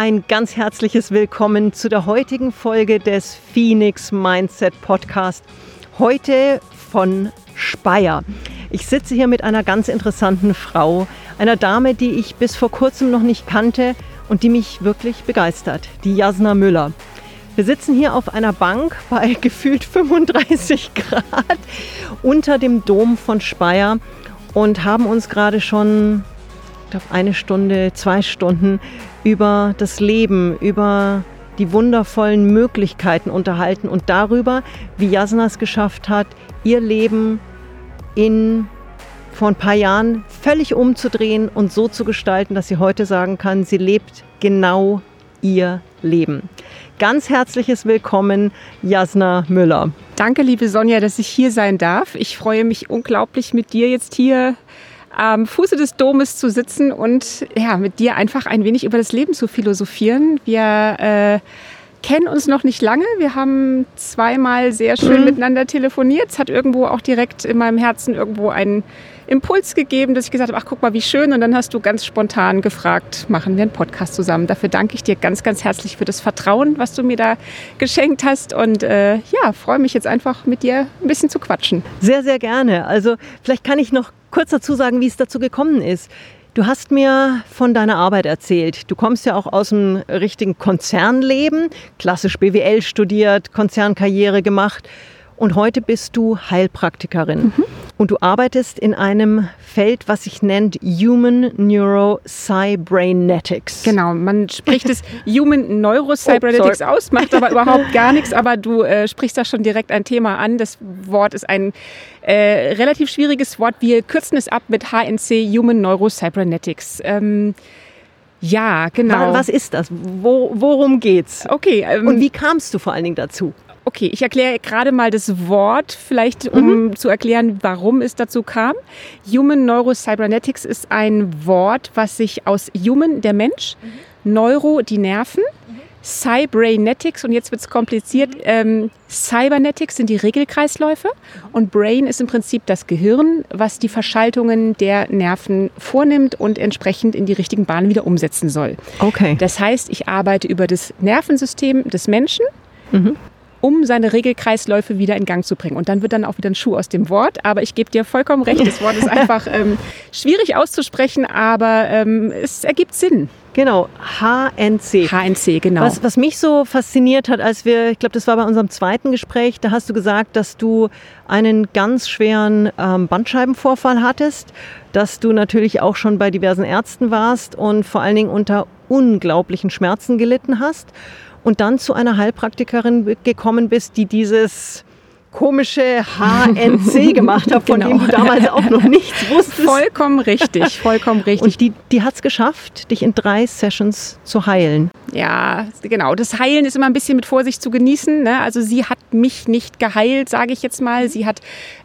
ein ganz herzliches Willkommen zu der heutigen Folge des Phoenix Mindset Podcast. Heute von Speyer. Ich sitze hier mit einer ganz interessanten Frau, einer Dame, die ich bis vor kurzem noch nicht kannte und die mich wirklich begeistert, die Jasna Müller. Wir sitzen hier auf einer Bank bei gefühlt 35 Grad unter dem Dom von Speyer und haben uns gerade schon, ich glaube, eine Stunde, zwei Stunden über das Leben, über die wundervollen Möglichkeiten unterhalten und darüber, wie Jasna es geschafft hat, ihr Leben in vor ein paar Jahren völlig umzudrehen und so zu gestalten, dass sie heute sagen kann, sie lebt genau ihr Leben. Ganz herzliches Willkommen, Jasna Müller. Danke, liebe Sonja, dass ich hier sein darf. Ich freue mich unglaublich, mit dir jetzt hier am Fuße des Domes zu sitzen und ja, mit dir einfach ein wenig über das Leben zu philosophieren. Wir äh, kennen uns noch nicht lange. Wir haben zweimal sehr schön mhm. miteinander telefoniert. Es hat irgendwo auch direkt in meinem Herzen irgendwo einen Impuls gegeben, dass ich gesagt habe, ach guck mal, wie schön. Und dann hast du ganz spontan gefragt, machen wir einen Podcast zusammen. Dafür danke ich dir ganz, ganz herzlich für das Vertrauen, was du mir da geschenkt hast. Und äh, ja, freue mich jetzt einfach mit dir ein bisschen zu quatschen. Sehr, sehr gerne. Also vielleicht kann ich noch kurz dazu sagen, wie es dazu gekommen ist. Du hast mir von deiner Arbeit erzählt. Du kommst ja auch aus dem richtigen Konzernleben, klassisch BWL studiert, Konzernkarriere gemacht und heute bist du Heilpraktikerin. Mhm. Und du arbeitest in einem Feld, was sich nennt Human Neurocybranetics. Genau, man spricht es Human Neurocybranetics oh, aus, macht aber überhaupt gar nichts. Aber du äh, sprichst da schon direkt ein Thema an. Das Wort ist ein äh, relativ schwieriges Wort. Wir kürzen es ab mit HNC, Human Neurocybranetics. Ähm, ja, genau. Was ist das? Wo, worum geht's? Okay. Ähm, Und wie kamst du vor allen Dingen dazu? Okay, ich erkläre gerade mal das Wort, vielleicht um mhm. zu erklären, warum es dazu kam. Human Neurocybernetics ist ein Wort, was sich aus Human, der Mensch, mhm. Neuro, die Nerven, mhm. Cybernetics, und jetzt wird es kompliziert, mhm. ähm, Cybernetics sind die Regelkreisläufe und Brain ist im Prinzip das Gehirn, was die Verschaltungen der Nerven vornimmt und entsprechend in die richtigen Bahnen wieder umsetzen soll. Okay. Das heißt, ich arbeite über das Nervensystem des Menschen. Mhm um seine Regelkreisläufe wieder in Gang zu bringen. Und dann wird dann auch wieder ein Schuh aus dem Wort. Aber ich gebe dir vollkommen recht, das Wort ist einfach ähm, schwierig auszusprechen, aber ähm, es ergibt Sinn. Genau, HNC. HNC, genau. Was, was mich so fasziniert hat, als wir, ich glaube, das war bei unserem zweiten Gespräch, da hast du gesagt, dass du einen ganz schweren ähm, Bandscheibenvorfall hattest, dass du natürlich auch schon bei diversen Ärzten warst und vor allen Dingen unter unglaublichen Schmerzen gelitten hast und dann zu einer Heilpraktikerin gekommen bist, die dieses komische HNC gemacht hat, von genau. dem du damals auch noch nichts wusstest. Vollkommen richtig, vollkommen richtig. Und die, die hat es geschafft, dich in drei Sessions zu heilen. Ja, genau. Das Heilen ist immer ein bisschen mit Vorsicht zu genießen. Ne? Also sie hat mich nicht geheilt, sage ich jetzt mal. Sie hat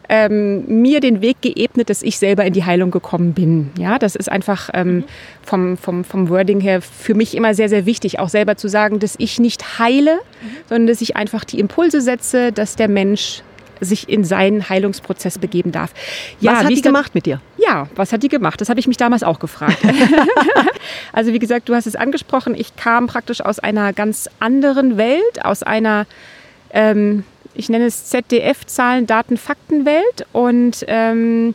ähm, mir den Weg geebnet, dass ich selber in die Heilung gekommen bin. Ja, das ist einfach ähm, vom, vom, vom Wording her für mich immer sehr, sehr wichtig, auch selber zu sagen, dass ich nicht heile, mhm. sondern dass ich einfach die Impulse setze, dass der Mensch sich in seinen Heilungsprozess begeben darf. Ja, was hat die gemacht mit dir? Ja, was hat die gemacht? Das habe ich mich damals auch gefragt. also wie gesagt, du hast es angesprochen, ich kam praktisch aus einer ganz anderen Welt, aus einer ähm, ich nenne es ZDF-Zahlen, Daten, Faktenwelt und ähm,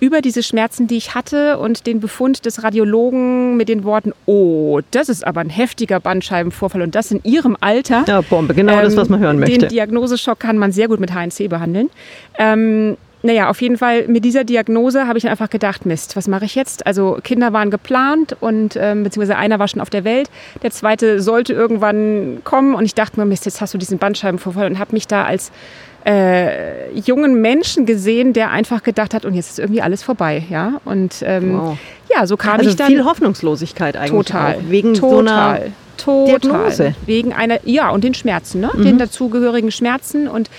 über diese Schmerzen, die ich hatte und den Befund des Radiologen mit den Worten, oh, das ist aber ein heftiger Bandscheibenvorfall und das in ihrem Alter. Ja, Bombe, genau ähm, das, was man hören möchte. Den Diagnoseschock kann man sehr gut mit HNC behandeln. Ähm, naja, auf jeden Fall mit dieser Diagnose habe ich einfach gedacht, Mist, was mache ich jetzt? Also Kinder waren geplant und ähm, beziehungsweise einer war schon auf der Welt, der zweite sollte irgendwann kommen und ich dachte mir, Mist, jetzt hast du diesen Bandscheibenvorfall und habe mich da als äh, jungen Menschen gesehen, der einfach gedacht hat, und jetzt ist irgendwie alles vorbei, ja. Und ähm, wow. ja, so kam also ich dann. Viel Hoffnungslosigkeit eigentlich. Total. Auch, wegen total, so einer total. Diagnose. Wegen einer, ja, und den Schmerzen, ne? Mhm. Den dazugehörigen Schmerzen und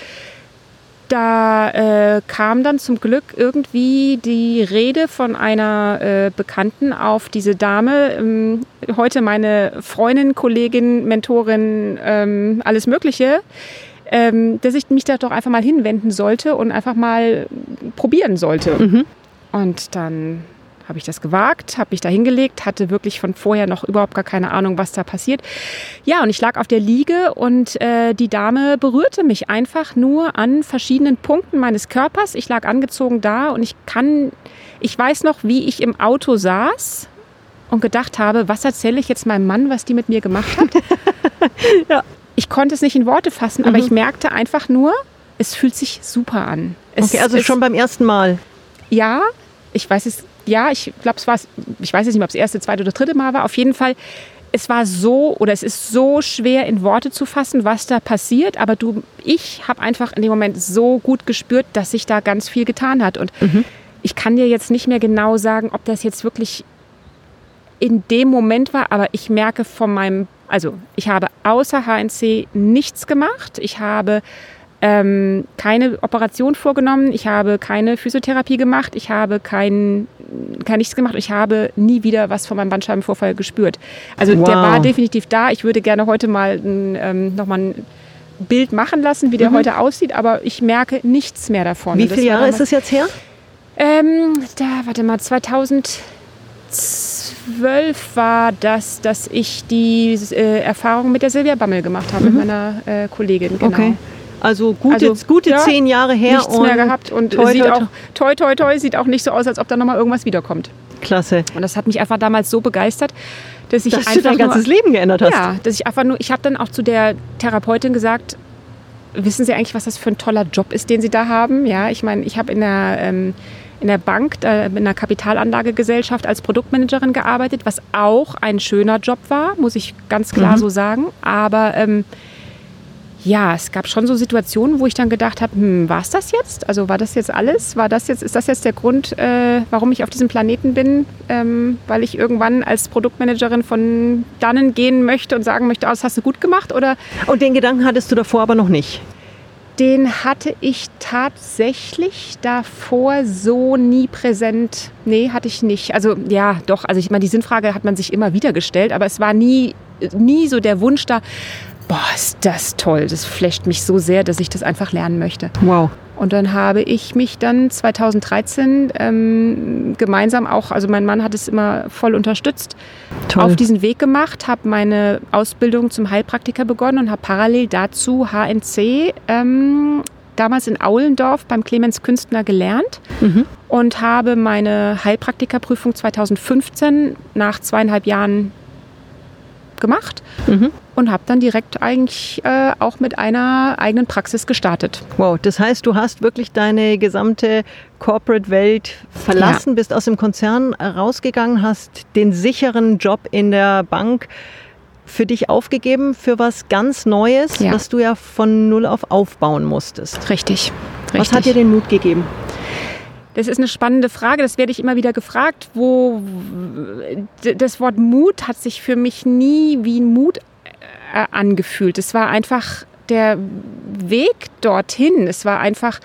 da äh, kam dann zum Glück irgendwie die Rede von einer äh, Bekannten auf diese Dame, ähm, heute meine Freundin, Kollegin, Mentorin, ähm, alles Mögliche, ähm, dass ich mich da doch einfach mal hinwenden sollte und einfach mal probieren sollte. Mhm. Und dann habe ich das gewagt, habe mich da hingelegt, hatte wirklich von vorher noch überhaupt gar keine Ahnung, was da passiert. Ja, und ich lag auf der Liege und äh, die Dame berührte mich einfach nur an verschiedenen Punkten meines Körpers. Ich lag angezogen da und ich kann, ich weiß noch, wie ich im Auto saß und gedacht habe, was erzähle ich jetzt meinem Mann, was die mit mir gemacht hat? ja. Ich konnte es nicht in Worte fassen, mhm. aber ich merkte einfach nur, es fühlt sich super an. Es, okay, also schon beim ersten Mal. Ja, ich weiß es ja, ich glaube, es war, ich weiß jetzt nicht, ob es das erste, zweite oder dritte Mal war. Auf jeden Fall, es war so oder es ist so schwer in Worte zu fassen, was da passiert. Aber du, ich habe einfach in dem Moment so gut gespürt, dass sich da ganz viel getan hat. Und mhm. ich kann dir jetzt nicht mehr genau sagen, ob das jetzt wirklich in dem Moment war, aber ich merke von meinem, also ich habe außer HNC nichts gemacht. Ich habe ähm, keine Operation vorgenommen, ich habe keine Physiotherapie gemacht, ich habe kein, kein nichts gemacht, ich habe nie wieder was von meinem Bandscheibenvorfall gespürt. Also wow. der war definitiv da. Ich würde gerne heute mal ähm, nochmal ein Bild machen lassen, wie der mhm. heute aussieht, aber ich merke nichts mehr davon. Wie viele Jahre ist es jetzt her? Ähm, da, warte mal, 2012 war das, dass ich die äh, Erfahrung mit der Silvia Bammel gemacht habe, mhm. mit meiner äh, Kollegin. Genau. Okay. Also gute, also, gute ja, zehn Jahre her. Nichts mehr gehabt und toi, sieht toi, auch, toi, toi, toi, sieht auch nicht so aus, als ob da nochmal irgendwas wiederkommt. Klasse. Und das hat mich einfach damals so begeistert, dass ich dass einfach du dein ganzes Leben geändert hast. Ja, dass ich einfach nur, ich habe dann auch zu der Therapeutin gesagt, wissen Sie eigentlich, was das für ein toller Job ist, den Sie da haben? Ja, ich meine, ich habe in der ähm, in der Bank, äh, in einer Kapitalanlagegesellschaft als Produktmanagerin gearbeitet, was auch ein schöner Job war, muss ich ganz klar mhm. so sagen. Aber ähm, ja, es gab schon so Situationen, wo ich dann gedacht habe, hm, war es das jetzt? Also war das jetzt alles? War das jetzt, ist das jetzt der Grund, äh, warum ich auf diesem Planeten bin? Ähm, weil ich irgendwann als Produktmanagerin von dannen gehen möchte und sagen möchte, oh, das hast du gut gemacht? Oder? Und den Gedanken hattest du davor aber noch nicht? Den hatte ich tatsächlich davor so nie präsent. Nee, hatte ich nicht. Also ja, doch. Also ich meine, die Sinnfrage hat man sich immer wieder gestellt, aber es war nie, nie so der Wunsch da, boah, ist das toll. Das flasht mich so sehr, dass ich das einfach lernen möchte. Wow. Und dann habe ich mich dann 2013 ähm, gemeinsam auch, also mein Mann hat es immer voll unterstützt, Toll. auf diesen Weg gemacht, habe meine Ausbildung zum Heilpraktiker begonnen und habe parallel dazu HNC ähm, damals in Aulendorf beim Clemens Künstner gelernt mhm. und habe meine Heilpraktikerprüfung 2015 nach zweieinhalb Jahren gemacht mhm. und habe dann direkt eigentlich äh, auch mit einer eigenen Praxis gestartet. Wow, das heißt, du hast wirklich deine gesamte Corporate-Welt verlassen, ja. bist aus dem Konzern rausgegangen, hast den sicheren Job in der Bank für dich aufgegeben für was ganz Neues, ja. was du ja von null auf aufbauen musstest. Richtig. Richtig. Was hat dir den Mut gegeben? Das ist eine spannende Frage, das werde ich immer wieder gefragt. Wo das Wort Mut hat sich für mich nie wie Mut äh, angefühlt. Es war einfach der Weg dorthin. Es war einfach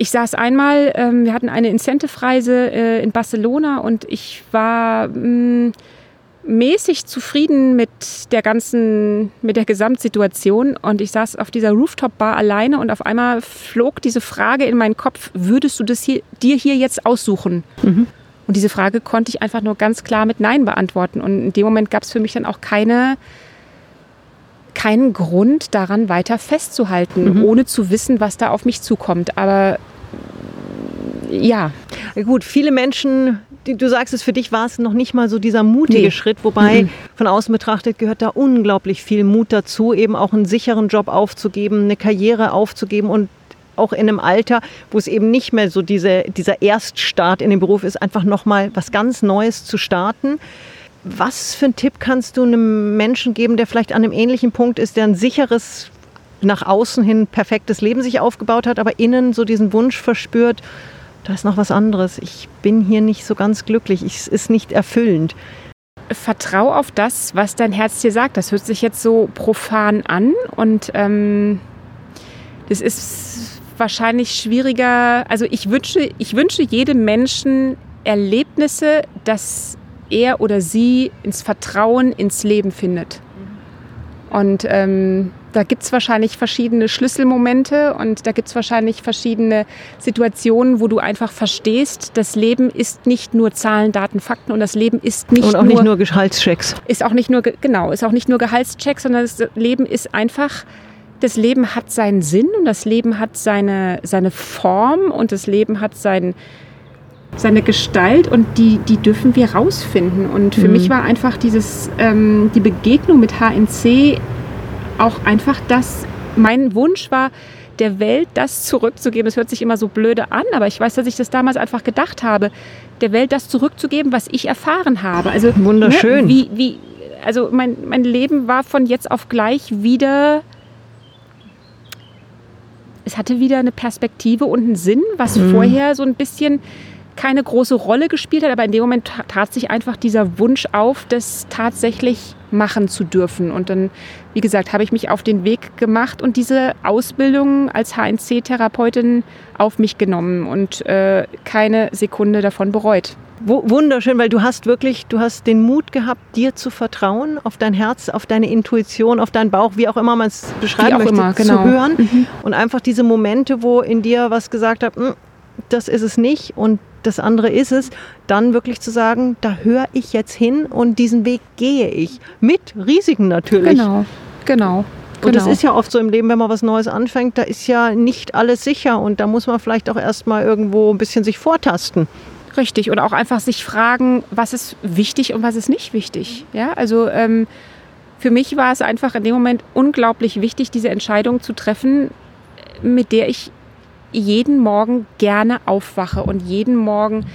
ich saß einmal, ähm, wir hatten eine Incentive-Reise äh, in Barcelona und ich war mm, mäßig zufrieden mit der ganzen, mit der Gesamtsituation. Und ich saß auf dieser Rooftop-Bar alleine und auf einmal flog diese Frage in meinen Kopf, würdest du das hier, dir hier jetzt aussuchen? Mhm. Und diese Frage konnte ich einfach nur ganz klar mit Nein beantworten. Und in dem Moment gab es für mich dann auch keine, keinen Grund daran weiter festzuhalten, mhm. ohne zu wissen, was da auf mich zukommt. Aber ja. Gut, viele Menschen du sagst es, für dich war es noch nicht mal so dieser mutige nee. Schritt, wobei mhm. von außen betrachtet gehört da unglaublich viel Mut dazu, eben auch einen sicheren Job aufzugeben, eine Karriere aufzugeben und auch in einem Alter, wo es eben nicht mehr so diese, dieser Erststart in den Beruf ist, einfach nochmal was ganz Neues zu starten. Was für einen Tipp kannst du einem Menschen geben, der vielleicht an einem ähnlichen Punkt ist, der ein sicheres, nach außen hin perfektes Leben sich aufgebaut hat, aber innen so diesen Wunsch verspürt, da ist noch was anderes. Ich bin hier nicht so ganz glücklich. Es ist nicht erfüllend. Vertrau auf das, was dein Herz dir sagt. Das hört sich jetzt so profan an und ähm, das ist wahrscheinlich schwieriger. Also ich wünsche, ich wünsche jedem Menschen Erlebnisse, dass er oder sie ins Vertrauen ins Leben findet. Und ähm, da gibt es wahrscheinlich verschiedene Schlüsselmomente und da gibt es wahrscheinlich verschiedene Situationen, wo du einfach verstehst, das Leben ist nicht nur Zahlen, Daten, Fakten und das Leben ist nicht und auch nur, nicht nur Gehaltschecks. Ist auch nicht nur genau, ist auch nicht nur Gehaltschecks, sondern das Leben ist einfach das Leben hat seinen Sinn und das Leben hat seine, seine Form und das Leben hat sein, seine Gestalt und die, die dürfen wir rausfinden. Und für mhm. mich war einfach dieses, ähm, die Begegnung mit HNC auch einfach das, mein Wunsch war, der Welt das zurückzugeben. Das hört sich immer so blöde an, aber ich weiß, dass ich das damals einfach gedacht habe, der Welt das zurückzugeben, was ich erfahren habe. Also wunderschön. Ne, wie, wie, also mein, mein Leben war von jetzt auf gleich wieder es hatte wieder eine Perspektive und einen Sinn, was mhm. vorher so ein bisschen keine große Rolle gespielt hat, aber in dem Moment tat sich einfach dieser Wunsch auf, das tatsächlich machen zu dürfen. Und dann, wie gesagt, habe ich mich auf den Weg gemacht und diese Ausbildung als HNC-Therapeutin auf mich genommen und äh, keine Sekunde davon bereut. Wunderschön, weil du hast wirklich, du hast den Mut gehabt, dir zu vertrauen, auf dein Herz, auf deine Intuition, auf deinen Bauch, wie auch immer man es beschreiben möchte, immer, genau. zu hören. Mhm. Und einfach diese Momente, wo in dir was gesagt hat, hm, das ist es nicht und das andere ist es, dann wirklich zu sagen, da höre ich jetzt hin und diesen Weg gehe ich. Mit Risiken natürlich. Genau, genau. Und das genau. ist ja oft so im Leben, wenn man was Neues anfängt, da ist ja nicht alles sicher und da muss man vielleicht auch erstmal irgendwo ein bisschen sich vortasten. Richtig. Und auch einfach sich fragen, was ist wichtig und was ist nicht wichtig. Ja, also ähm, für mich war es einfach in dem Moment unglaublich wichtig, diese Entscheidung zu treffen, mit der ich jeden Morgen gerne aufwache und jeden Morgen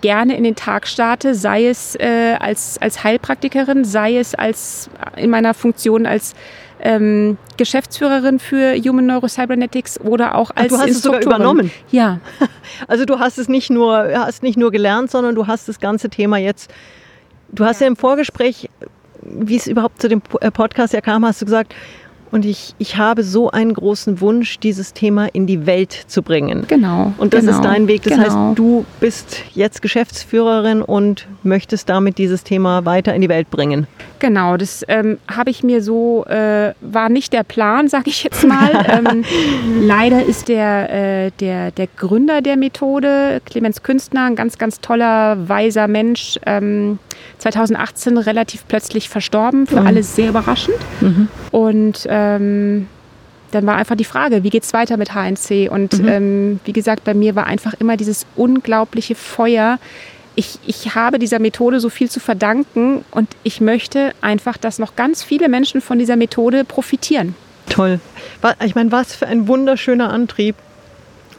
gerne in den Tag starte, sei es äh, als, als Heilpraktikerin, sei es als in meiner Funktion als ähm, Geschäftsführerin für Human Neurocybernetics oder auch als Ach, du hast es sogar übernommen. Ja. Also du hast es nicht nur hast nicht nur gelernt, sondern du hast das ganze Thema jetzt. Du hast ja, ja im Vorgespräch, wie es überhaupt zu dem äh, Podcast ja kam, hast du gesagt, und ich, ich habe so einen großen Wunsch, dieses Thema in die Welt zu bringen. Genau. Und das genau, ist dein Weg. Das genau. heißt, du bist jetzt Geschäftsführerin und möchtest damit dieses Thema weiter in die Welt bringen. Genau, das ähm, habe ich mir so, äh, war nicht der Plan, sage ich jetzt mal. ähm, leider ist der, äh, der, der Gründer der Methode, Clemens Künstner, ein ganz, ganz toller, weiser Mensch, ähm, 2018 relativ plötzlich verstorben, für mhm. alle sehr überraschend. Mhm. Und ähm, dann war einfach die Frage, wie geht es weiter mit HNC? Und mhm. ähm, wie gesagt, bei mir war einfach immer dieses unglaubliche Feuer. Ich, ich habe dieser Methode so viel zu verdanken und ich möchte einfach, dass noch ganz viele Menschen von dieser Methode profitieren. Toll. Ich meine, was für ein wunderschöner Antrieb.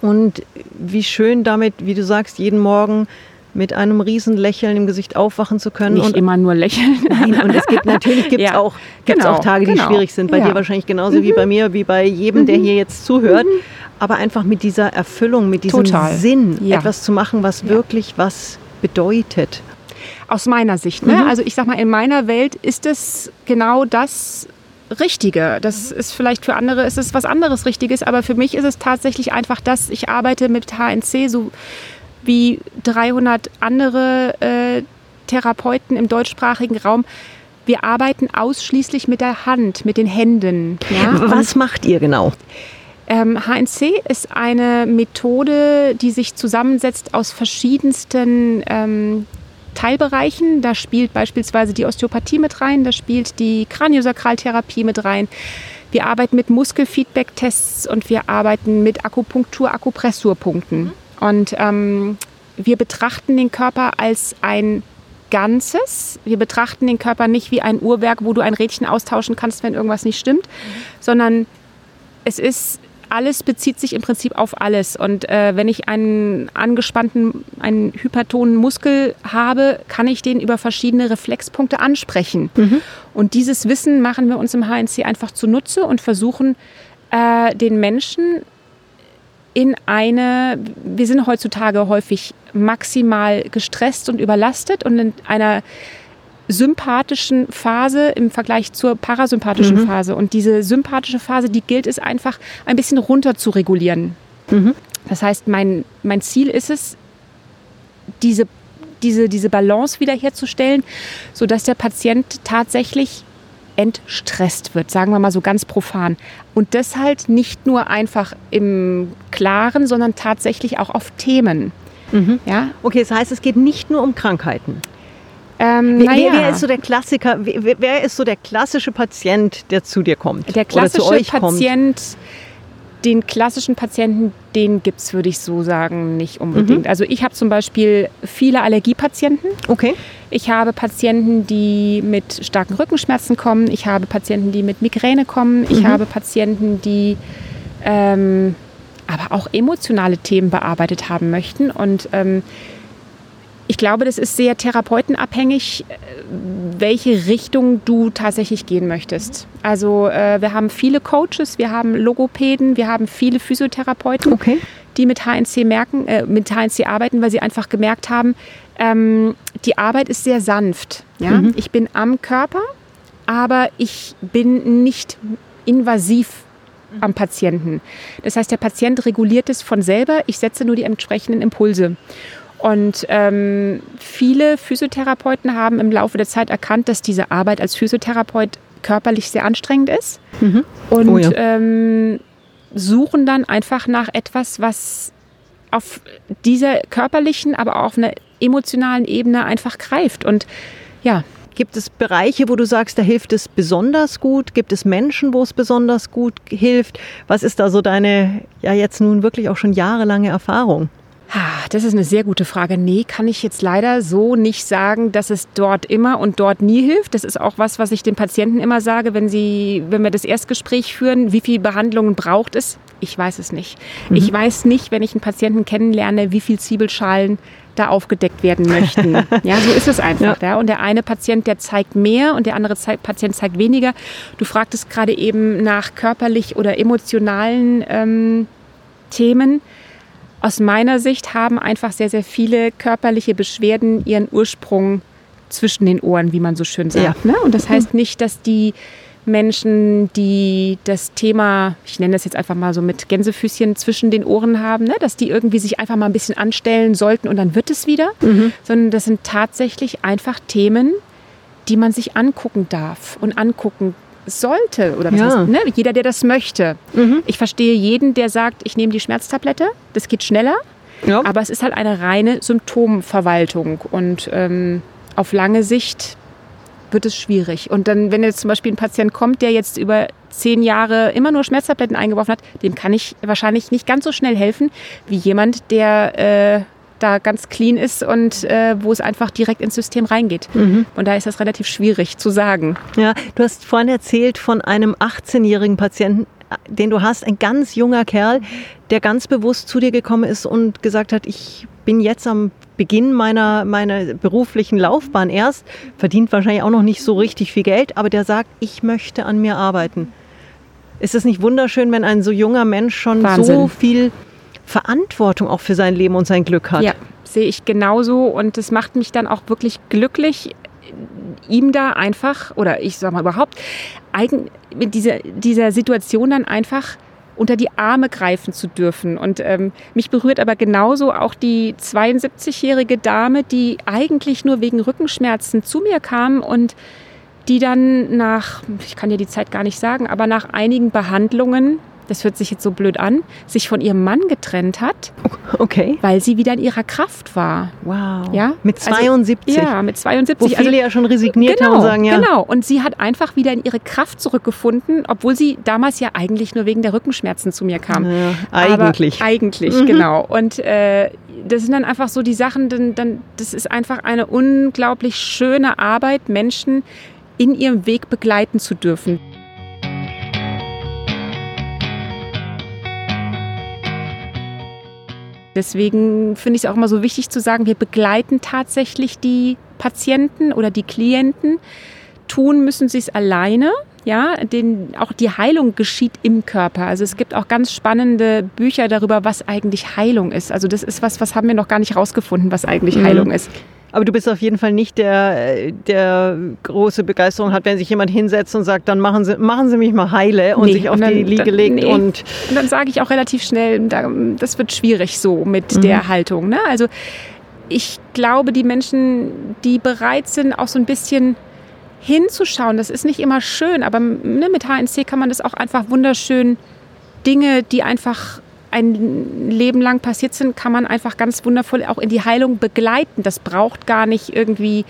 Und wie schön damit, wie du sagst, jeden Morgen mit einem riesen Lächeln im Gesicht aufwachen zu können. Nicht und immer nur lächeln. Nein, und es gibt natürlich gibt's ja, auch, gibt's genau, auch Tage, die genau. schwierig sind. Bei ja. dir wahrscheinlich genauso mhm. wie bei mir, wie bei jedem, der mhm. hier jetzt zuhört. Mhm. Aber einfach mit dieser Erfüllung, mit diesem Total. Sinn, ja. etwas zu machen, was wirklich was bedeutet. Aus meiner Sicht. Ne? Mhm. Also ich sag mal, in meiner Welt ist es genau das, Richtige. Das ist vielleicht für andere ist es was anderes Richtiges, aber für mich ist es tatsächlich einfach das. Ich arbeite mit HNC so wie 300 andere äh, Therapeuten im deutschsprachigen Raum. Wir arbeiten ausschließlich mit der Hand, mit den Händen. Ja? Was macht ihr genau? Ähm, HNC ist eine Methode, die sich zusammensetzt aus verschiedensten ähm, Teilbereichen. Da spielt beispielsweise die Osteopathie mit rein, da spielt die Kraniosakraltherapie mit rein. Wir arbeiten mit Muskelfeedback-Tests und wir arbeiten mit Akupunktur, Akupressurpunkten. Mhm. Und ähm, wir betrachten den Körper als ein Ganzes. Wir betrachten den Körper nicht wie ein Uhrwerk, wo du ein Rädchen austauschen kannst, wenn irgendwas nicht stimmt, mhm. sondern es ist alles bezieht sich im Prinzip auf alles. Und äh, wenn ich einen angespannten, einen hypertonen Muskel habe, kann ich den über verschiedene Reflexpunkte ansprechen. Mhm. Und dieses Wissen machen wir uns im HNC einfach zunutze und versuchen äh, den Menschen in eine, wir sind heutzutage häufig maximal gestresst und überlastet und in einer sympathischen Phase im Vergleich zur parasympathischen mhm. Phase. Und diese sympathische Phase, die gilt es einfach ein bisschen runter zu regulieren. Mhm. Das heißt, mein, mein Ziel ist es, diese, diese, diese Balance wiederherzustellen, sodass der Patient tatsächlich entstresst wird, sagen wir mal so ganz profan. Und das halt nicht nur einfach im Klaren, sondern tatsächlich auch auf Themen. Mhm. Ja? Okay, das heißt, es geht nicht nur um Krankheiten. Ähm, wer, ja. wer, ist so der Klassiker, wer, wer, ist so der klassische Patient, der zu dir kommt? Der klassische Patient, kommt? den klassischen Patienten, den gibt es, würde ich so sagen, nicht unbedingt. Mhm. Also ich habe zum Beispiel viele Allergiepatienten. Okay. Ich habe Patienten, die mit starken Rückenschmerzen kommen. Ich habe Patienten, die mit Migräne kommen. Ich mhm. habe Patienten, die ähm, aber auch emotionale Themen bearbeitet haben möchten. Und ähm, ich glaube, das ist sehr therapeutenabhängig, äh, welche Richtung du tatsächlich gehen möchtest. Also äh, wir haben viele Coaches, wir haben Logopäden, wir haben viele Physiotherapeuten, okay. die mit HNC merken, äh, mit HNC arbeiten, weil sie einfach gemerkt haben, ähm, die Arbeit ist sehr sanft. Ja? Mhm. Ich bin am Körper, aber ich bin nicht invasiv am Patienten. Das heißt, der Patient reguliert es von selber. Ich setze nur die entsprechenden Impulse. Und ähm, viele Physiotherapeuten haben im Laufe der Zeit erkannt, dass diese Arbeit als Physiotherapeut körperlich sehr anstrengend ist mhm. und oh ja. ähm, suchen dann einfach nach etwas, was auf dieser körperlichen, aber auch auf einer emotionalen Ebene einfach greift. Und ja. Gibt es Bereiche, wo du sagst, da hilft es besonders gut? Gibt es Menschen, wo es besonders gut hilft? Was ist da so deine, ja jetzt nun wirklich auch schon jahrelange Erfahrung? Das ist eine sehr gute Frage. Nee, kann ich jetzt leider so nicht sagen, dass es dort immer und dort nie hilft. Das ist auch was, was ich den Patienten immer sage, wenn sie, wenn wir das Erstgespräch führen, wie viele Behandlungen braucht es? Ich weiß es nicht. Mhm. Ich weiß nicht, wenn ich einen Patienten kennenlerne, wie viele Zwiebelschalen da aufgedeckt werden möchten. ja, so ist es einfach. Ja. ja. Und der eine Patient, der zeigt mehr und der andere Patient zeigt weniger. Du fragtest gerade eben nach körperlich oder emotionalen ähm, Themen. Aus meiner Sicht haben einfach sehr, sehr viele körperliche Beschwerden ihren Ursprung zwischen den Ohren, wie man so schön sagt. Ja. Ne? Und das heißt nicht, dass die Menschen, die das Thema, ich nenne das jetzt einfach mal so mit Gänsefüßchen zwischen den Ohren haben, ne? dass die irgendwie sich einfach mal ein bisschen anstellen sollten und dann wird es wieder, mhm. sondern das sind tatsächlich einfach Themen, die man sich angucken darf und angucken sollte oder was ja. heißt, ne? jeder, der das möchte. Mhm. Ich verstehe jeden, der sagt, ich nehme die Schmerztablette, das geht schneller, ja. aber es ist halt eine reine Symptomverwaltung und ähm, auf lange Sicht wird es schwierig. Und dann, wenn jetzt zum Beispiel ein Patient kommt, der jetzt über zehn Jahre immer nur Schmerztabletten eingeworfen hat, dem kann ich wahrscheinlich nicht ganz so schnell helfen wie jemand, der äh, da ganz clean ist und äh, wo es einfach direkt ins System reingeht. Mhm. Und da ist das relativ schwierig zu sagen. Ja, du hast vorhin erzählt von einem 18-jährigen Patienten, den du hast, ein ganz junger Kerl, der ganz bewusst zu dir gekommen ist und gesagt hat, ich bin jetzt am Beginn meiner, meiner beruflichen Laufbahn erst, verdient wahrscheinlich auch noch nicht so richtig viel Geld, aber der sagt, ich möchte an mir arbeiten. Ist es nicht wunderschön, wenn ein so junger Mensch schon Wahnsinn. so viel Verantwortung auch für sein Leben und sein Glück hat. Ja, sehe ich genauso und es macht mich dann auch wirklich glücklich, ihm da einfach, oder ich sage mal überhaupt, eigen, mit dieser, dieser Situation dann einfach unter die Arme greifen zu dürfen. Und ähm, mich berührt aber genauso auch die 72-jährige Dame, die eigentlich nur wegen Rückenschmerzen zu mir kam und die dann nach, ich kann dir die Zeit gar nicht sagen, aber nach einigen Behandlungen das hört sich jetzt so blöd an, sich von ihrem Mann getrennt hat. Okay. Weil sie wieder in ihrer Kraft war. Wow. Ja? Mit 72? Also, ja, mit 72. Wo viele also, ja schon resigniert genau, haben und sagen, ja. Genau. Und sie hat einfach wieder in ihre Kraft zurückgefunden, obwohl sie damals ja eigentlich nur wegen der Rückenschmerzen zu mir kam. Ja, eigentlich. Aber eigentlich, mhm. genau. Und äh, das sind dann einfach so die Sachen, dann, dann, das ist einfach eine unglaublich schöne Arbeit, Menschen in ihrem Weg begleiten zu dürfen. Deswegen finde ich es auch immer so wichtig zu sagen, wir begleiten tatsächlich die Patienten oder die Klienten. Tun müssen sie es alleine. Ja, den, auch die Heilung geschieht im Körper. Also es gibt auch ganz spannende Bücher darüber, was eigentlich Heilung ist. Also das ist was, was haben wir noch gar nicht rausgefunden, was eigentlich mhm. Heilung ist. Aber du bist auf jeden Fall nicht der, der große Begeisterung hat, wenn sich jemand hinsetzt und sagt, dann machen Sie, machen Sie mich mal heile und nee, sich auf und dann, die Liege dann, legt. Nee. Und, und dann sage ich auch relativ schnell, das wird schwierig so mit mhm. der Haltung. Ne? Also ich glaube, die Menschen, die bereit sind, auch so ein bisschen hinzuschauen. Das ist nicht immer schön, aber ne, mit HNC kann man das auch einfach wunderschön Dinge, die einfach ein Leben lang passiert sind, kann man einfach ganz wundervoll auch in die Heilung begleiten. Das braucht gar nicht irgendwie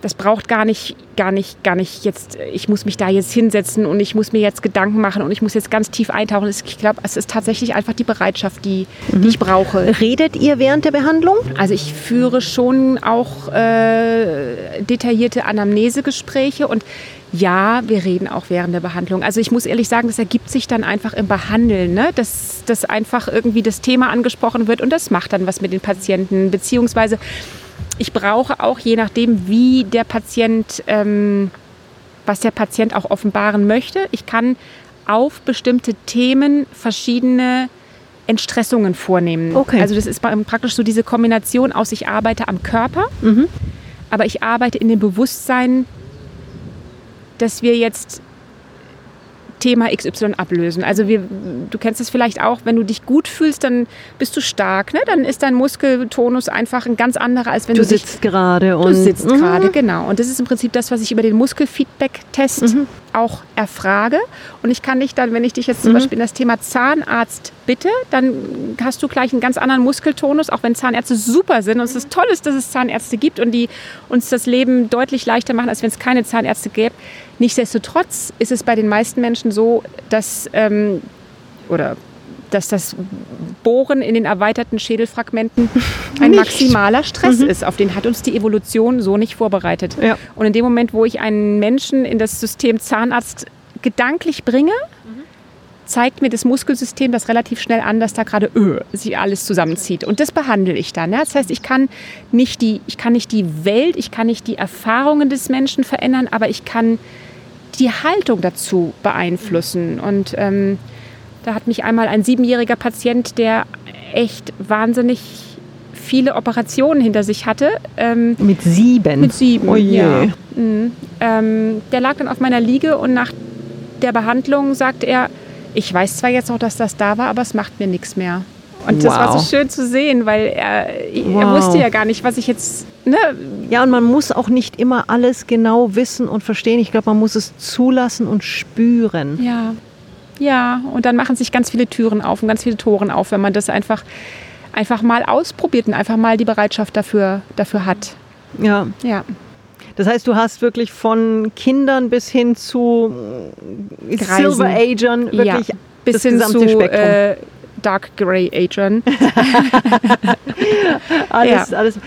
das braucht gar nicht, gar nicht, gar nicht jetzt, ich muss mich da jetzt hinsetzen und ich muss mir jetzt Gedanken machen und ich muss jetzt ganz tief eintauchen. Ich glaube, es ist tatsächlich einfach die Bereitschaft, die, mhm. die ich brauche. Redet ihr während der Behandlung? Also ich führe schon auch äh, detaillierte Anamnesegespräche und ja, wir reden auch während der Behandlung. Also ich muss ehrlich sagen, das ergibt sich dann einfach im Behandeln, ne? dass, dass einfach irgendwie das Thema angesprochen wird und das macht dann was mit den Patienten, beziehungsweise ich brauche auch, je nachdem, wie der Patient, ähm, was der Patient auch offenbaren möchte, ich kann auf bestimmte Themen verschiedene Entstressungen vornehmen. Okay. Also das ist praktisch so diese Kombination aus, ich arbeite am Körper, mhm. aber ich arbeite in dem Bewusstsein, dass wir jetzt Thema XY ablösen. Also wir, du kennst es vielleicht auch, wenn du dich gut fühlst, dann bist du stark. Ne? Dann ist dein Muskeltonus einfach ein ganz anderer, als wenn du, du sitzt gerade. Du sitzt mhm. gerade, genau. Und das ist im Prinzip das, was ich über den Muskelfeedback-Test mhm. Auch erfrage. Und ich kann dich dann, wenn ich dich jetzt zum mhm. Beispiel in das Thema Zahnarzt bitte, dann hast du gleich einen ganz anderen Muskeltonus, auch wenn Zahnärzte super sind. Und es ist toll dass es Zahnärzte gibt und die uns das Leben deutlich leichter machen, als wenn es keine Zahnärzte gäbe. Nichtsdestotrotz ist es bei den meisten Menschen so, dass, ähm, oder, dass das Bohren in den erweiterten Schädelfragmenten ein nicht. maximaler Stress mhm. ist. Auf den hat uns die Evolution so nicht vorbereitet. Ja. Und in dem Moment, wo ich einen Menschen in das System Zahnarzt gedanklich bringe, zeigt mir das Muskelsystem das relativ schnell an, dass da gerade öh, sich alles zusammenzieht. Und das behandle ich dann. Ja? Das heißt, ich kann, nicht die, ich kann nicht die Welt, ich kann nicht die Erfahrungen des Menschen verändern, aber ich kann die Haltung dazu beeinflussen. Und ähm, da hat mich einmal ein siebenjähriger Patient, der echt wahnsinnig viele Operationen hinter sich hatte. Ähm, mit sieben? Mit sieben, oh ja. Mhm. Ähm, der lag dann auf meiner Liege und nach der Behandlung sagte er, ich weiß zwar jetzt noch, dass das da war, aber es macht mir nichts mehr. Und wow. das war so schön zu sehen, weil er, wow. er wusste ja gar nicht, was ich jetzt. Ne? Ja, und man muss auch nicht immer alles genau wissen und verstehen. Ich glaube, man muss es zulassen und spüren. Ja. Ja, und dann machen sich ganz viele Türen auf und ganz viele Toren auf, wenn man das einfach, einfach mal ausprobiert und einfach mal die Bereitschaft dafür, dafür hat. Ja. Ja. Das heißt, du hast wirklich von Kindern bis hin zu Silver Agern wirklich ja, bis das hin gesamte zu, Spektrum. Äh, Dark Grey Agern. alles, ja. alles.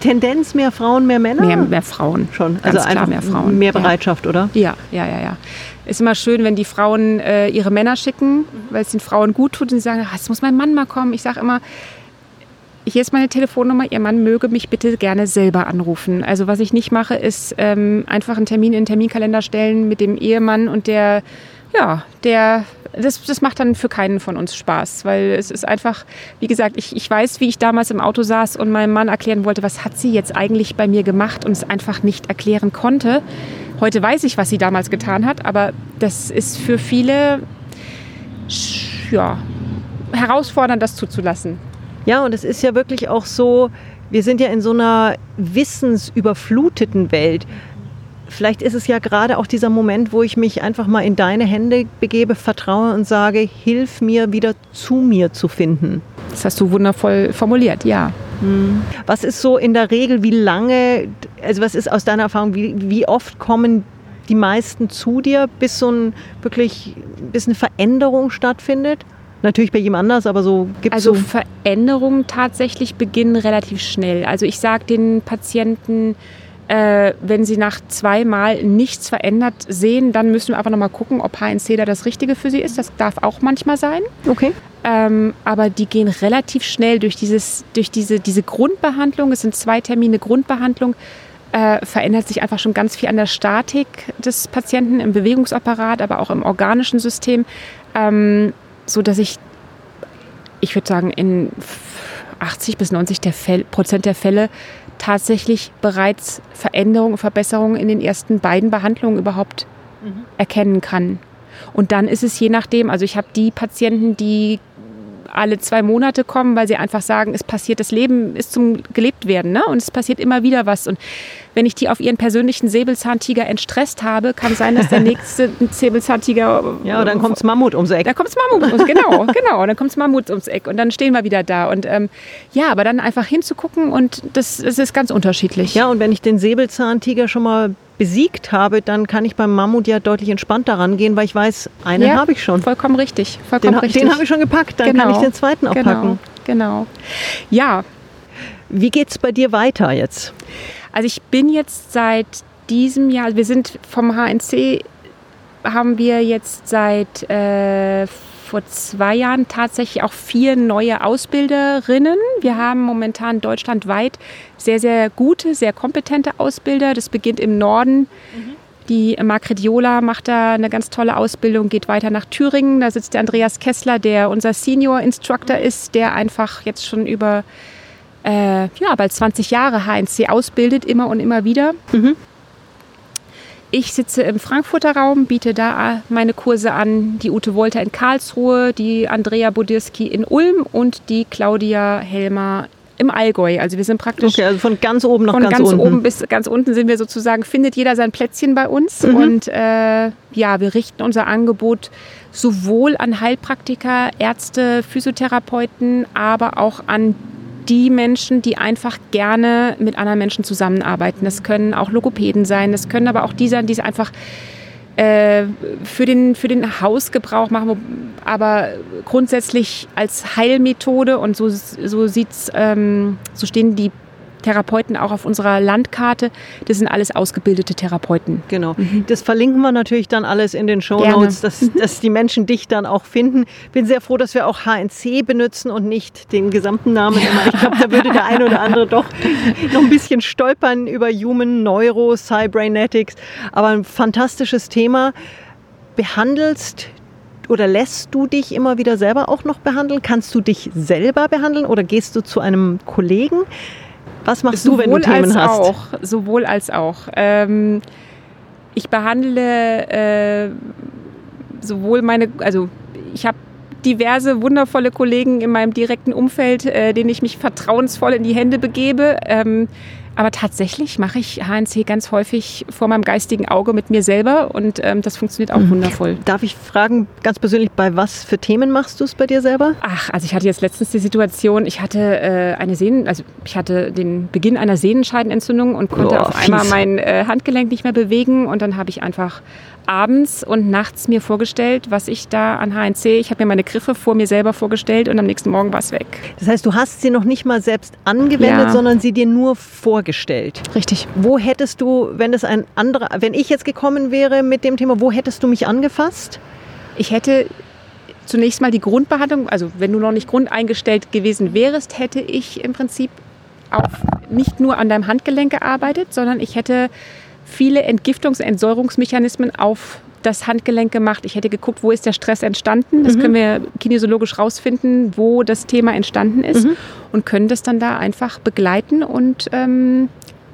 Tendenz mehr Frauen, mehr Männer? Mehr, mehr Frauen. Schon. Also Ganz einfach mehr Frauen. Mehr Bereitschaft, ja. oder? Ja, ja, ja, ja. Ist immer schön, wenn die Frauen äh, ihre Männer schicken, mhm. weil es den Frauen gut tut und sie sagen, ah, jetzt muss mein Mann mal kommen. Ich sage immer, hier ist meine Telefonnummer, Ihr Mann möge mich bitte gerne selber anrufen. Also was ich nicht mache, ist ähm, einfach einen Termin in den Terminkalender stellen mit dem Ehemann und der, ja, der, das, das macht dann für keinen von uns Spaß, weil es ist einfach, wie gesagt, ich, ich weiß, wie ich damals im Auto saß und meinem Mann erklären wollte, was hat sie jetzt eigentlich bei mir gemacht und es einfach nicht erklären konnte. Heute weiß ich, was sie damals getan hat, aber das ist für viele, ja, herausfordernd, das zuzulassen. Ja, und es ist ja wirklich auch so, wir sind ja in so einer wissensüberfluteten Welt. Vielleicht ist es ja gerade auch dieser Moment, wo ich mich einfach mal in deine Hände begebe, vertraue und sage, hilf mir wieder zu mir zu finden. Das hast du wundervoll formuliert, ja. Hm. Was ist so in der Regel, wie lange, also was ist aus deiner Erfahrung, wie, wie oft kommen die meisten zu dir, bis so ein wirklich, bis eine Veränderung stattfindet? Natürlich bei jedem anders, aber so gibt es. Also so Veränderungen tatsächlich beginnen relativ schnell. Also ich sage den Patienten, äh, wenn sie nach zweimal nichts verändert sehen, dann müssen wir einfach nochmal gucken, ob HNC da das Richtige für sie ist. Das darf auch manchmal sein. Okay. Ähm, aber die gehen relativ schnell durch, dieses, durch diese, diese Grundbehandlung. Es sind zwei Termine Grundbehandlung. Äh, verändert sich einfach schon ganz viel an der Statik des Patienten im Bewegungsapparat, aber auch im organischen System. Ähm, so dass ich, ich würde sagen, in 80 bis 90 der Fälle, Prozent der Fälle tatsächlich bereits Veränderungen, Verbesserungen in den ersten beiden Behandlungen überhaupt mhm. erkennen kann. Und dann ist es je nachdem, also ich habe die Patienten, die alle zwei Monate kommen, weil sie einfach sagen, es passiert, das Leben ist zum gelebt werden, ne? Und es passiert immer wieder was. Und wenn ich die auf ihren persönlichen Säbelzahntiger entstresst habe, kann sein, dass der nächste Säbelzahntiger. Ja, dann kommt's Mammut ums Eck. Da kommt's Mammut ums genau, genau. Dann kommt's Mammut ums Eck und dann stehen wir wieder da. Und ähm, ja, aber dann einfach hinzugucken und das, das ist ganz unterschiedlich. Ja, und wenn ich den Säbelzahntiger schon mal besiegt habe, dann kann ich beim Mammut ja deutlich entspannter rangehen, weil ich weiß, einen Ja, habe ich schon. Vollkommen richtig. Vollkommen Den, richtig. den habe ich schon gepackt, dann kann ich den zweiten auch genau, packen. Genau. Ja, Wie geht's bei dir weiter jetzt? Also ich bin jetzt seit diesem Jahr, wir sind vom HNC, haben wir jetzt seit äh, vor zwei Jahren tatsächlich auch vier neue Ausbilderinnen. Wir haben momentan deutschlandweit sehr, sehr gute, sehr kompetente Ausbilder. Das beginnt im Norden. Die Margret Jola macht da eine ganz tolle Ausbildung, geht weiter nach Thüringen. Da sitzt der Andreas Kessler, der unser Senior Instructor ist, der einfach jetzt schon über äh, ja, bald 20 Jahre HNC ausbildet, immer und immer wieder. Mhm. Ich sitze im Frankfurter Raum, biete da meine Kurse an. Die Ute Wolter in Karlsruhe, die Andrea Bodirski in Ulm und die Claudia Helmer im Allgäu. Also wir sind praktisch Okay, also von ganz oben nach von ganz, ganz, oben bis ganz unten sind wir sozusagen, findet jeder sein Plätzchen bei uns. Mhm. Und äh, ja, wir richten unser Angebot sowohl an Heilpraktiker, Ärzte, Physiotherapeuten, aber auch an die Menschen, die einfach gerne mit anderen Menschen zusammenarbeiten. Das können auch Logopäden sein, das können aber auch die sein, die es einfach äh, für, den, für den Hausgebrauch machen, aber grundsätzlich als Heilmethode und so, so sieht's, ähm, so stehen die Therapeuten auch auf unserer Landkarte. Das sind alles ausgebildete Therapeuten. Genau. Das verlinken wir natürlich dann alles in den Show Notes, dass, dass die Menschen dich dann auch finden. Bin sehr froh, dass wir auch HNC benutzen und nicht den gesamten Namen. immer. Ich glaube, da würde der eine oder andere doch noch ein bisschen stolpern über Human Neuro Cybernetics. Aber ein fantastisches Thema. Behandelst oder lässt du dich immer wieder selber auch noch behandeln? Kannst du dich selber behandeln oder gehst du zu einem Kollegen? Was machst du, wenn du Themen als hast? auch. Sowohl als auch. Ähm, ich behandle äh, sowohl meine, also ich habe diverse wundervolle Kollegen in meinem direkten Umfeld, äh, denen ich mich vertrauensvoll in die Hände begebe. Ähm, aber tatsächlich mache ich HNC ganz häufig vor meinem geistigen Auge mit mir selber und ähm, das funktioniert auch Mhm. wundervoll. Darf ich fragen, ganz persönlich, bei was für Themen machst du es bei dir selber? Ach, also ich hatte jetzt letztens die Situation, ich hatte äh, eine Sehnen, also ich hatte den Beginn einer Sehnenscheidenentzündung und konnte Boah, auf einmal fies. mein äh, Handgelenk nicht mehr bewegen und dann habe ich einfach abends und nachts mir vorgestellt, was ich da an HNC, ich habe mir meine Griffe vor mir selber vorgestellt und am nächsten Morgen war es weg. Das heißt, du hast sie noch nicht mal selbst angewendet, Ja. sondern sie dir nur vorgestellt. Richtig. Wo hättest du, wenn es ein anderer, wenn ich jetzt gekommen wäre mit dem Thema, wo hättest du mich angefasst? Ich hätte zunächst mal die Grundbehandlung, also wenn du noch nicht grundeingestellt gewesen wärst, hätte ich im Prinzip auch nicht nur an deinem Handgelenk gearbeitet, sondern ich hätte viele Entgiftungs- und Entsäuerungsmechanismen auf das Handgelenk gemacht. Ich hätte geguckt, wo ist der Stress entstanden. Das können wir kinesiologisch rausfinden, wo das Thema entstanden ist und können das dann da einfach begleiten und ähm,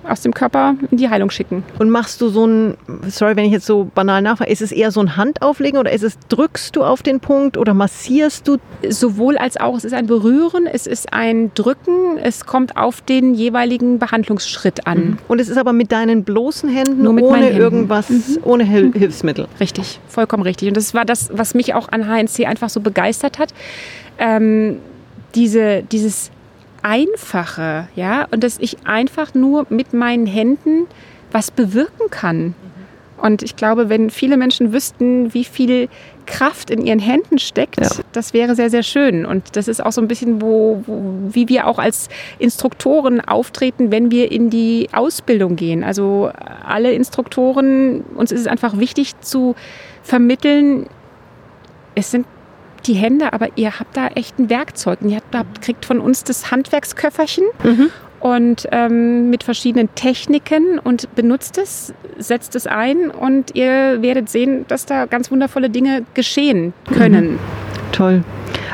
aus dem Körper in die Heilung schicken. Und machst du so ein, sorry, wenn ich jetzt so banal nachfrage, ist es eher so ein Handauflegen oder ist es, drückst du auf den Punkt oder massierst du? sowohl als auch. Es ist ein Berühren, es ist ein Drücken, es kommt auf den jeweiligen Behandlungsschritt an. Und es ist aber mit deinen bloßen Händen, Nur mit ohne Händen. Mhm. irgendwas, ohne Hil Hilfsmittel. Richtig, vollkommen richtig. Und das war das, was mich auch an HNC einfach so begeistert hat. Ähm, diese, dieses Einfache, ja, und dass ich einfach nur mit meinen Händen was bewirken kann. Und ich glaube, wenn viele Menschen wüssten, wie viel Kraft in ihren Händen steckt, Ja. das wäre sehr, sehr schön. Und das ist auch so ein bisschen, wo, wo, wie wir auch als Instruktoren auftreten, wenn wir in die Ausbildung gehen. Also alle Instruktoren, uns ist es einfach wichtig zu vermitteln, es sind die Hände, aber ihr habt da echt ein Werkzeug. Und ihr habt, kriegt von uns das Handwerksköfferchen und ähm, mit verschiedenen Techniken und benutzt es, setzt es ein und ihr werdet sehen, dass da ganz wundervolle Dinge geschehen können. Toll.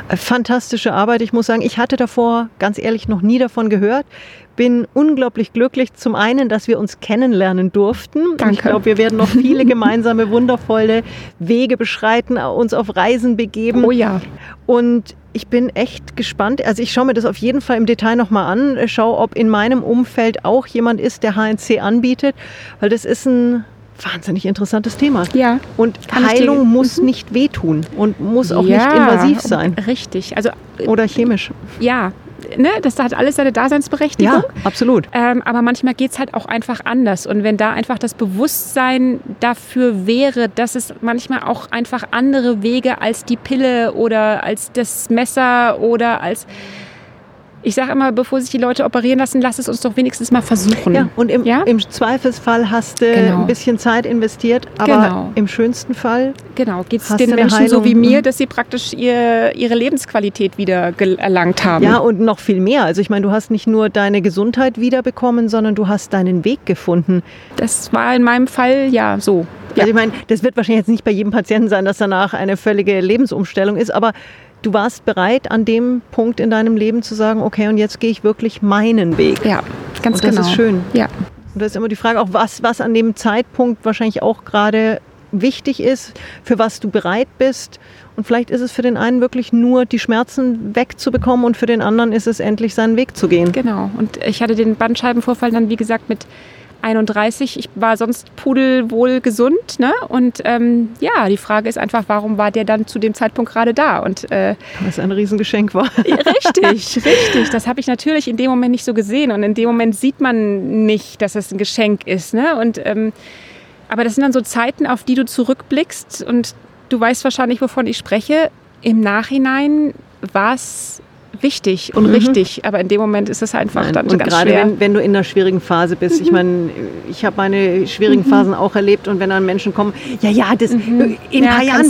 Fantastische Arbeit. Ich muss sagen, ich hatte davor ganz ehrlich noch nie davon gehört. Bin unglaublich glücklich. Zum einen, dass wir uns kennenlernen durften. Danke. Ich glaube, wir werden noch viele gemeinsame, wundervolle Wege beschreiten, uns auf Reisen begeben. Oh ja. Und ich bin echt gespannt. Also ich schaue mir das auf jeden Fall im Detail nochmal an. Schaue, ob in meinem Umfeld auch jemand ist, der HNC anbietet. Weil das ist ein wahnsinnig interessantes Thema. Ja. Und Heilung muss Mhm. nicht wehtun und muss auch ja, nicht invasiv sein Richtig. Also oder chemisch. ja, ne, das hat alles seine Daseinsberechtigung. Ja, absolut. Ähm, aber manchmal geht es halt auch einfach anders. Und wenn da einfach das Bewusstsein dafür wäre, dass es manchmal auch einfach andere Wege als die Pille oder als das Messer oder als. Ich sage immer, bevor sich die Leute operieren lassen, lass es uns doch wenigstens mal versuchen. Ja, und im, Ja? im Zweifelsfall hast du Genau. ein bisschen Zeit investiert, aber Genau. im schönsten Fall, Genau, geht es den Menschen so Heilung? wie mir, Mhm. dass sie praktisch ihr, ihre Lebensqualität wieder erlangt haben. ja, und noch viel mehr. Also ich meine, du hast nicht nur deine Gesundheit wiederbekommen, sondern du hast deinen Weg gefunden. Das war in meinem Fall ja so. Ja. Also ich meine, das wird wahrscheinlich jetzt nicht bei jedem Patienten sein, dass danach eine völlige Lebensumstellung ist, aber du warst bereit, an dem Punkt in deinem Leben zu sagen, okay, und jetzt gehe ich wirklich meinen Weg. ja, ganz und das genau. ist schön. Ja. Und da ist immer die Frage auch, was, was an dem Zeitpunkt wahrscheinlich auch gerade wichtig ist, für was du bereit bist. Und vielleicht ist es für den einen wirklich nur, die Schmerzen wegzubekommen und für den anderen ist es endlich, seinen Weg zu gehen. Genau. Und ich hatte den Bandscheibenvorfall dann, wie gesagt, mit 31. Ich war sonst pudelwohl gesund. Ne? Und ähm, ja, die Frage ist einfach, warum war der dann zu dem Zeitpunkt gerade da? Und äh, Was ein Riesengeschenk war. richtig, richtig. Das habe ich natürlich in dem Moment nicht so gesehen. Und in dem Moment sieht man nicht, dass es ein Geschenk ist. Ne? Und, ähm, aber das sind dann so Zeiten, auf die du zurückblickst. Und du weißt wahrscheinlich, wovon ich spreche. Im Nachhinein war es wichtig und Mhm. richtig. Aber in dem Moment ist es einfach Nein. dann Und ganz gerade schwer. wenn, wenn du in einer schwierigen Phase bist. Ich meine, ich habe meine schwierigen Phasen auch erlebt und wenn dann Menschen kommen, ja, ja, das in ein Ja, paar Jahren,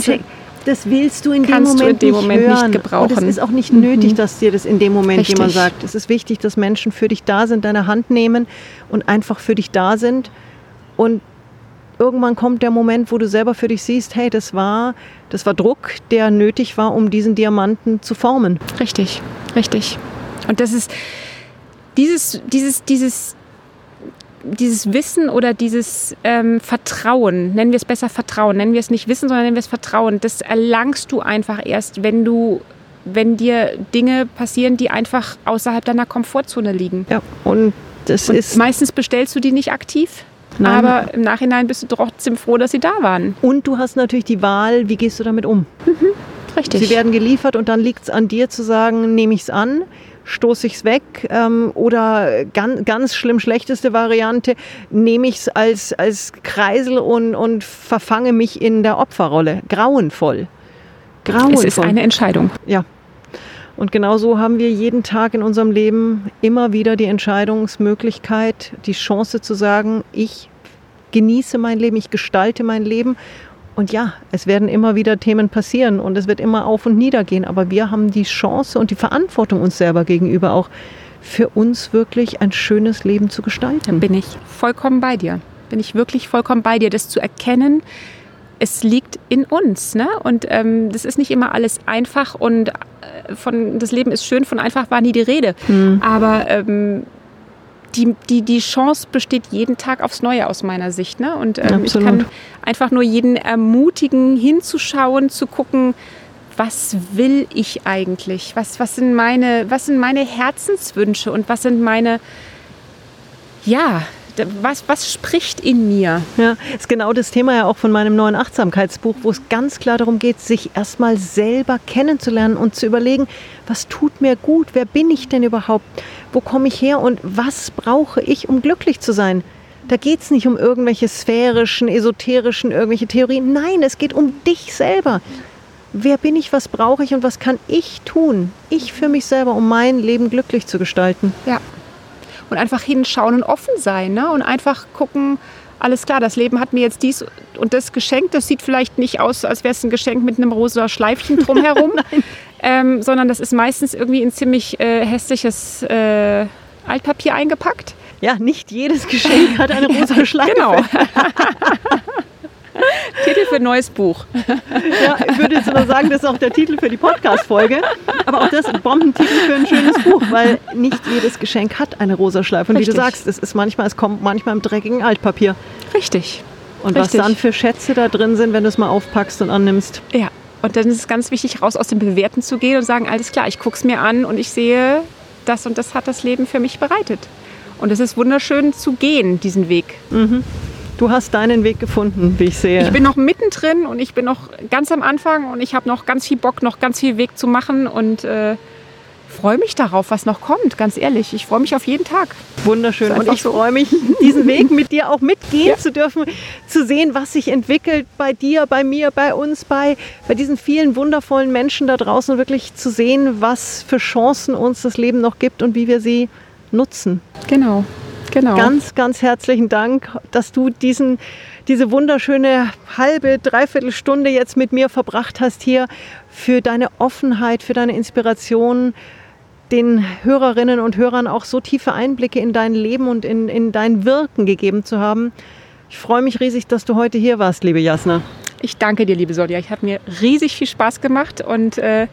das willst du in dem kannst Moment in dem nicht Moment nicht gebrauchen. Und es ist auch nicht nötig, dass dir das in dem Moment Richtig. jemand sagt. Es ist wichtig, dass Menschen für dich da sind, deine Hand nehmen und einfach für dich da sind. Und irgendwann kommt der Moment, wo du selber für dich siehst, hey, das war, das war Druck, der nötig war, um diesen Diamanten zu formen. Richtig, richtig. Und das ist dieses, dieses, dieses, dieses Wissen oder dieses ähm, Vertrauen, nennen wir es besser Vertrauen, nennen wir es nicht Wissen, sondern nennen wir es Vertrauen, das erlangst du einfach erst, wenn du, wenn dir Dinge passieren, die einfach außerhalb deiner Komfortzone liegen. Ja, und das Und ist meistens bestellst du die nicht aktiv, Nein. aber im Nachhinein bist du trotzdem froh, dass sie da waren. Und du hast natürlich die Wahl, wie gehst du damit um? Richtig. Sie werden geliefert und dann liegt es an dir zu sagen, nehme ich es an, stoße ich es weg ähm, oder ganz, ganz schlimm schlechteste Variante, nehme ich es als, als Kreisel und, und verfange mich in der Opferrolle. Grauenvoll. Grauenvoll. es ist eine Entscheidung. Ja. Und genau so haben wir jeden Tag in unserem Leben immer wieder die Entscheidungsmöglichkeit, die Chance zu sagen, ich genieße mein Leben, ich gestalte mein Leben. Und ja, es werden immer wieder Themen passieren und es wird immer auf und nieder gehen. Aber wir haben die Chance und die Verantwortung uns selber gegenüber auch für uns wirklich ein schönes Leben zu gestalten. bin ich vollkommen bei dir. Bin ich wirklich vollkommen bei dir, das zu erkennen. Es liegt in uns, ne? Und ähm, das ist nicht immer alles einfach und äh, von das Leben ist schön, von einfach war nie die Rede. Aber ähm, die, die, die Chance besteht jeden Tag aufs Neue aus meiner Sicht. Ne? Und ähm, ich kann einfach nur jeden ermutigen, hinzuschauen, zu gucken, was will ich eigentlich? Was, was, sind meine, was sind meine Herzenswünsche und was sind meine, ja, was, was spricht in mir? Ja, ist genau das Thema ja auch von meinem neuen Achtsamkeitsbuch, wo es ganz klar darum geht, sich erstmal selber kennenzulernen und zu überlegen, was tut mir gut, wer bin ich denn überhaupt, wo komme ich her und was brauche ich, um glücklich zu sein. Da geht es nicht um irgendwelche sphärischen, esoterischen, irgendwelche Theorien. Nein, es geht um dich selber. Wer bin ich, was brauche ich und was kann ich tun? Ich für mich selber, um mein Leben glücklich zu gestalten. Ja. Und einfach hinschauen und offen sein. Ne? Und einfach gucken, alles klar, das Leben hat mir jetzt dies und das geschenkt. Das sieht vielleicht nicht aus, als wäre es ein Geschenk mit einem rosa Schleifchen drumherum, ähm, sondern das ist meistens irgendwie in ziemlich äh, hässliches äh, Altpapier eingepackt. Ja, nicht jedes Geschenk hat eine rosa Schleife. Genau. Titel für ein neues Buch. Ja, ich würde jetzt nur sagen, das ist auch der Titel für die Podcast-Folge. Aber auch das ein Bombentitel für ein schönes Buch, weil nicht jedes Geschenk hat eine rosa Schleife. Und Richtig. wie du sagst, es ist manchmal, es kommt manchmal im dreckigen Altpapier. Richtig. Und Richtig. was dann für Schätze da drin sind, wenn du es mal aufpackst und annimmst. Ja. Und dann ist es ganz wichtig, raus aus dem Bewerten zu gehen und sagen, alles klar, ich gucke es mir an und ich sehe, das und das hat das Leben für mich bereitet. Und es ist wunderschön zu gehen, diesen Weg. Du hast deinen Weg gefunden, wie ich sehe. Ich bin noch mittendrin und ich bin noch ganz am Anfang und ich habe noch ganz viel Bock, noch ganz viel Weg zu machen und äh, freue mich darauf, was noch kommt, ganz ehrlich. Ich freue mich auf jeden Tag. Wunderschön. Und ich so. freue mich, diesen Weg mit dir auch mitgehen Ja. zu dürfen, zu sehen, was sich entwickelt bei dir, bei mir, bei uns, bei, bei diesen vielen wundervollen Menschen da draußen, wirklich zu sehen, was für Chancen uns das Leben noch gibt und wie wir sie nutzen. Genau, genau. Ganz, ganz herzlichen Dank, dass du diesen, diese wunderschöne halbe, dreiviertel Stunde jetzt mit mir verbracht hast hier für deine Offenheit, für deine Inspiration, den Hörerinnen und Hörern auch so tiefe Einblicke in dein Leben und in, in dein Wirken gegeben zu haben. Ich freue mich riesig, dass du heute hier warst, liebe Jasna. Ich danke dir, liebe Sonja. Ich habe mir riesig viel Spaß gemacht und äh,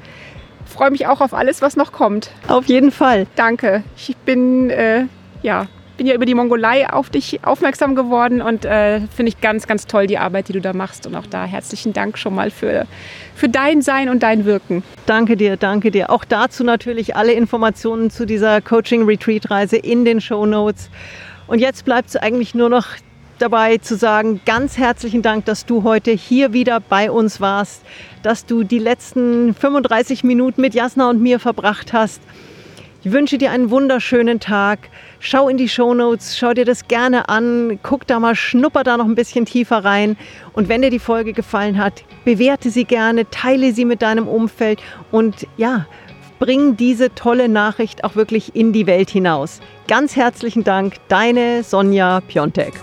freue mich auch auf alles, was noch kommt. Auf jeden Fall. Danke. Ich bin, äh, ja, bin ja über die Mongolei auf dich aufmerksam geworden und äh, finde ich ganz, ganz toll die Arbeit, die du da machst. Und auch da herzlichen Dank schon mal für, für dein Sein und dein Wirken. Danke dir, danke dir. Auch dazu natürlich alle Informationen zu dieser Coaching-Retreat-Reise in den Show Notes. Und jetzt bleibt es eigentlich nur noch dabei zu sagen, ganz herzlichen Dank, dass du heute hier wieder bei uns warst, dass du die letzten 35 Minuten mit Jasna und mir verbracht hast. Ich wünsche dir einen wunderschönen Tag. Schau in die Shownotes, schau dir das gerne an, guck da mal, schnupper da noch ein bisschen tiefer rein. Und wenn dir die Folge gefallen hat, bewerte sie gerne, teile sie mit deinem Umfeld und ja, bring diese tolle Nachricht auch wirklich in die Welt hinaus. Ganz herzlichen Dank, deine Sonja Piontek.